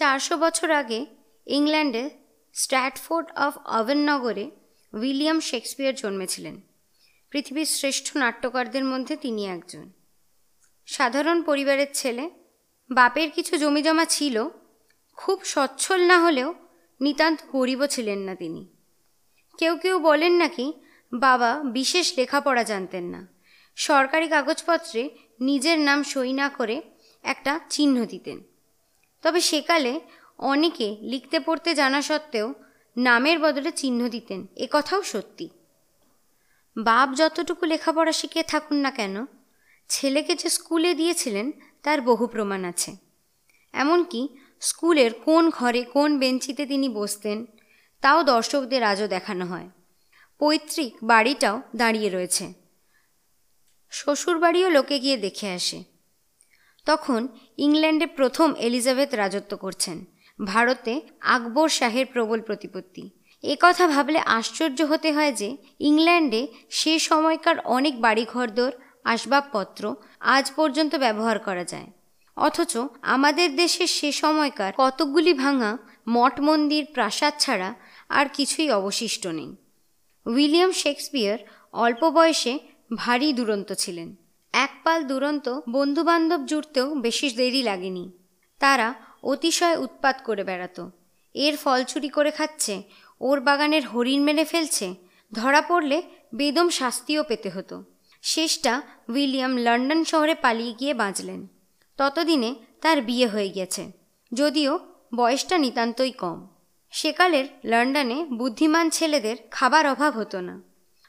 চারশো বছর আগে ইংল্যান্ডে স্ট্র্যাটফোর্ড অফ অভেননগরে উইলিয়াম শেক্সপিয়ার জন্মেছিলেন। পৃথিবীর শ্রেষ্ঠ নাট্যকারদের মধ্যে তিনি একজন। সাধারণ পরিবারের ছেলে, বাপের কিছু জমিজমা ছিল, খুব সচ্ছল না হলেও নিতান্ত গরিবও ছিলেন না তিনি। কেউ কেউ বলেন নাকি, বাবা, বিশেষ লেখাপড়া জানতেন না। সরকারি কাগজপত্রে নিজের নাম সই না করে একটা চিহ্ন দিতেন। তবে সেকালে অনেকে লিখতে পড়তে জানা সত্ত্বেও নামের বদলে চিহ্ন দিতেন। এ কথাও সত্যি। বাপ যতটুকু লেখাপড়া শিখে থাকুন না কেন, ছেলেকে যে স্কুলে দিয়েছিলেন তার বহু প্রমাণ আছে। এমনকি স্কুলের কোন ঘরে কোন বেঞ্চিতে তিনি বসতেন, তাও দর্শকদের আজও দেখানো হয়। পৈতৃক বাড়িটাও দাঁড়িয়ে রয়েছে। শ্বশুরবাড়িও লোকে গিয়ে দেখে আসে। তখন ইংল্যান্ডে প্রথম এলিজাবেথ রাজত্ব করছেন। ভারতে আকবর শাহের প্রবল প্রতিপত্তি। কথা ভাবলে আশ্চর্য হতে হয় যে, ইংল্যান্ডে সে সময়কার অনেক বাড়িঘরদোর, আসবাবপত্র আজ পর্যন্ত ব্যবহার করা যায়। অথচ আমাদের দেশের সে সময়কার কতকগুলি ভাঙা মঠ মন্দির, প্রাসাদ ছাড়া আর কিছুই অবশিষ্ট নেই। উইলিয়াম শেক্সপিয়ার অল্প বয়সে ভারী দুরন্ত ছিলেন। এক পাল দুরন্ত বন্ধুবান্ধব জুড়তেও বেশি দেরি লাগেনি। তারা অতিশয় উৎপাত করে বেড়াত। এর ফল চুরি করে খাচ্ছে, ওর বাগানের হরিণ মেরে ফেলছে, ধরা পড়লে বেদম শাস্তিও পেতে হতো। শেষটা উইলিয়াম লন্ডন শহরে পালিয়ে গিয়ে বাঁচলেন। ততদিনে তার বিয়ে হয়ে গেছে, যদিও বয়সটা নিতান্তই কম। সেকালের লন্ডনে বুদ্ধিমান ছেলেদের খাবার অভাব হতো না।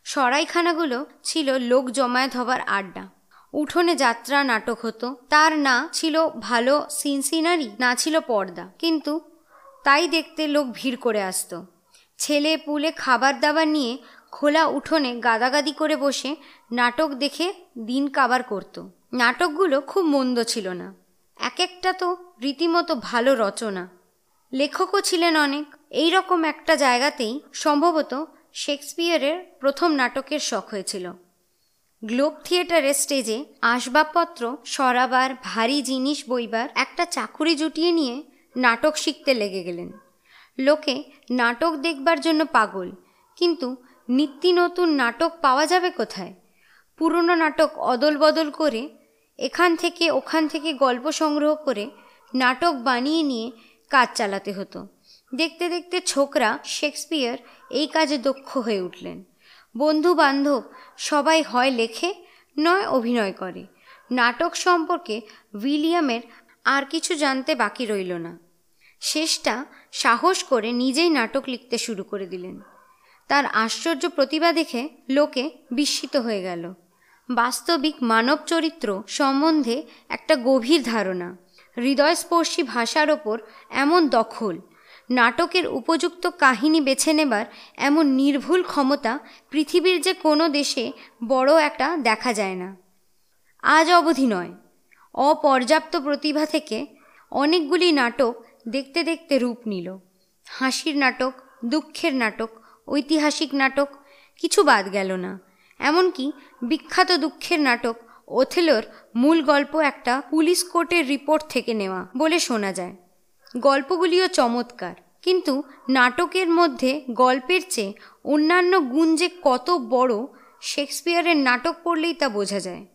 সরাইখানাগুলো ছিল লোক জমায়েত হবার আড্ডা। উঠোনে যাত্রা নাটক হতো। তার না ছিল ভালো সিন সিনারি না ছিল পর্দা। কিন্তু তাই দেখতে লোক ভিড় করে আসতো। ছেলে পুলে খাবার দাবার নিয়ে খোলা উঠোনে গাদাগাদি করে বসে নাটক দেখে দিন কাবার করত। নাটকগুলো খুব মন্দ ছিল না। এক একটা তো রীতিমতো ভালো রচনা। লেখকও ছিলেন অনেক। এই রকম একটা জায়গাতেই সম্ভবত শেক্সপিয়ারের প্রথম নাটকের শখ হয়েছিল। গ্লোব থিয়েটারের স্টেজে আসবাবপত্র, সরাবার, ভারী জিনিস বইবার একটা চাকুরি জুটিয়ে নিয়ে নাটক শিখতে লেগে গেলেন। লোকে নাটক দেখবার জন্য পাগল, কিন্তু নিত্য নতুন নাটক পাওয়া যাবে কোথায়? পুরনো নাটক অদল বদল করে, এখান থেকে ওখান থেকে গল্প সংগ্রহ করে নাটক বানিয়ে নিয়ে কাজ চালাতে হতো। দেখতে দেখতে ছোকরা শেক্সপিয়ার এই কাজে দক্ষ হয়ে উঠলেন। বন্ধু বান্ধব সবাই হয় লেখে, নয় অভিনয় করে। নাটক সম্পর্কে উইলিয়ামের আর কিছু জানতে বাকি রইল না। শেষটা সাহস করে নিজেই নাটক লিখতে শুরু করে দিলেন। তার আশ্চর্য প্রতিভা দেখে লোকে বিস্মিত হয়ে গেল। বাস্তবিক মানব চরিত্র সম্বন্ধে একটা গভীর ধারণা। হৃদয়স্পর্শী ভাষার ওপর এমন দখল নাটকের উপযুক্ত কাহিনী বেছে নেবার এমন নির্ভুল ক্ষমতা পৃথিবীর যে কোনো দেশে বড় একটা দেখা যায় না। আজ অবধি নয়। অপর্যাপ্ত প্রতিভা থেকে অনেকগুলি নাটক দেখতে দেখতে রূপ নিল। হাসির নাটক, দুঃখের নাটক, ঐতিহাসিক নাটক, কিছু বাদ গেল না। এমনকি বিখ্যাত দুঃখের নাটক, ওথেলোর মূল গল্প একটা পুলিশ কোর্টের রিপোর্ট থেকে নেওয়া বলে শোনা যায়। গল্পগুলিও চমৎকার। কিন্তু নাটকের মধ্যে গল্পের চেয়ে অন্যান্য গুণ যে কত বড়, শেক্সপিয়ারের নাটক পড়লেই তা বোঝা যায়।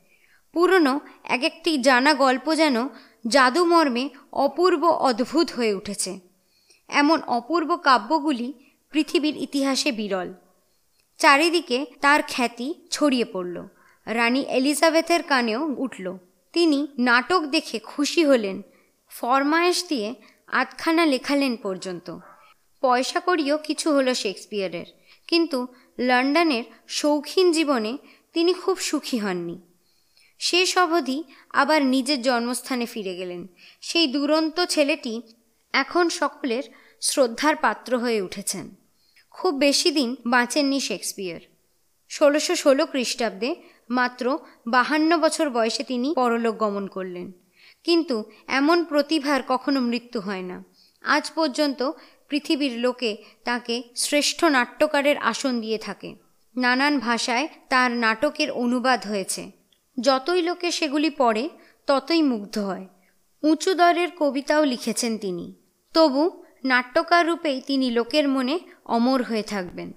পুরনো এক একটি জানা গল্প যেন জাদুমর্মে অপূর্ব অদ্ভুত হয়ে উঠেছে। এমন অপূর্ব কাব্যগুলি পৃথিবীর ইতিহাসে বিরল। চারিদিকে তার খ্যাতি ছড়িয়ে পড়ল। রানী এলিজাবেথের কানেও উঠল। তিনি নাটক দেখে খুশি হলেন। ফরমায়েশ দিয়ে আধখানা লেখালেন পর্যন্ত। পয়সা করিও কিছু হলো শেক্সপিয়ারের, কিন্তু লন্ডনের শৌখিন জীবনে তিনি খুব সুখী হননি। শেষ অবধি আবার নিজের জন্মস্থানে ফিরে গেলেন। সেই দুরন্ত ছেলেটি এখন সকলের শ্রদ্ধার পাত্র হয়ে উঠেছেন। খুব বেশি দিন বাঁচেননি শেক্সপিয়ার। ষোলোশো ষোলো খ্রিস্টাব্দে মাত্র বাহান্ন বছর বয়সে তিনি পরলোক গমন করলেন। কিন্তু এমন প্রতিভার কখনো মৃত্যু হয় না। আজ পর্যন্ত পৃথিবীর লোকে তাকে শ্রেষ্ঠ নাট্যকারের আসন দিয়ে থাকে। নানান ভাষায় তার নাটকের অনুবাদ হয়েছে। যতই লোকে সেগুলি পড়ে, ততই মুগ্ধ হয়। উঁচু দরের কবিতাও লিখেছেন তিনি। তবু নাট্যকার রূপেই তিনি লোকের মনে অমর হয়ে থাকবেন।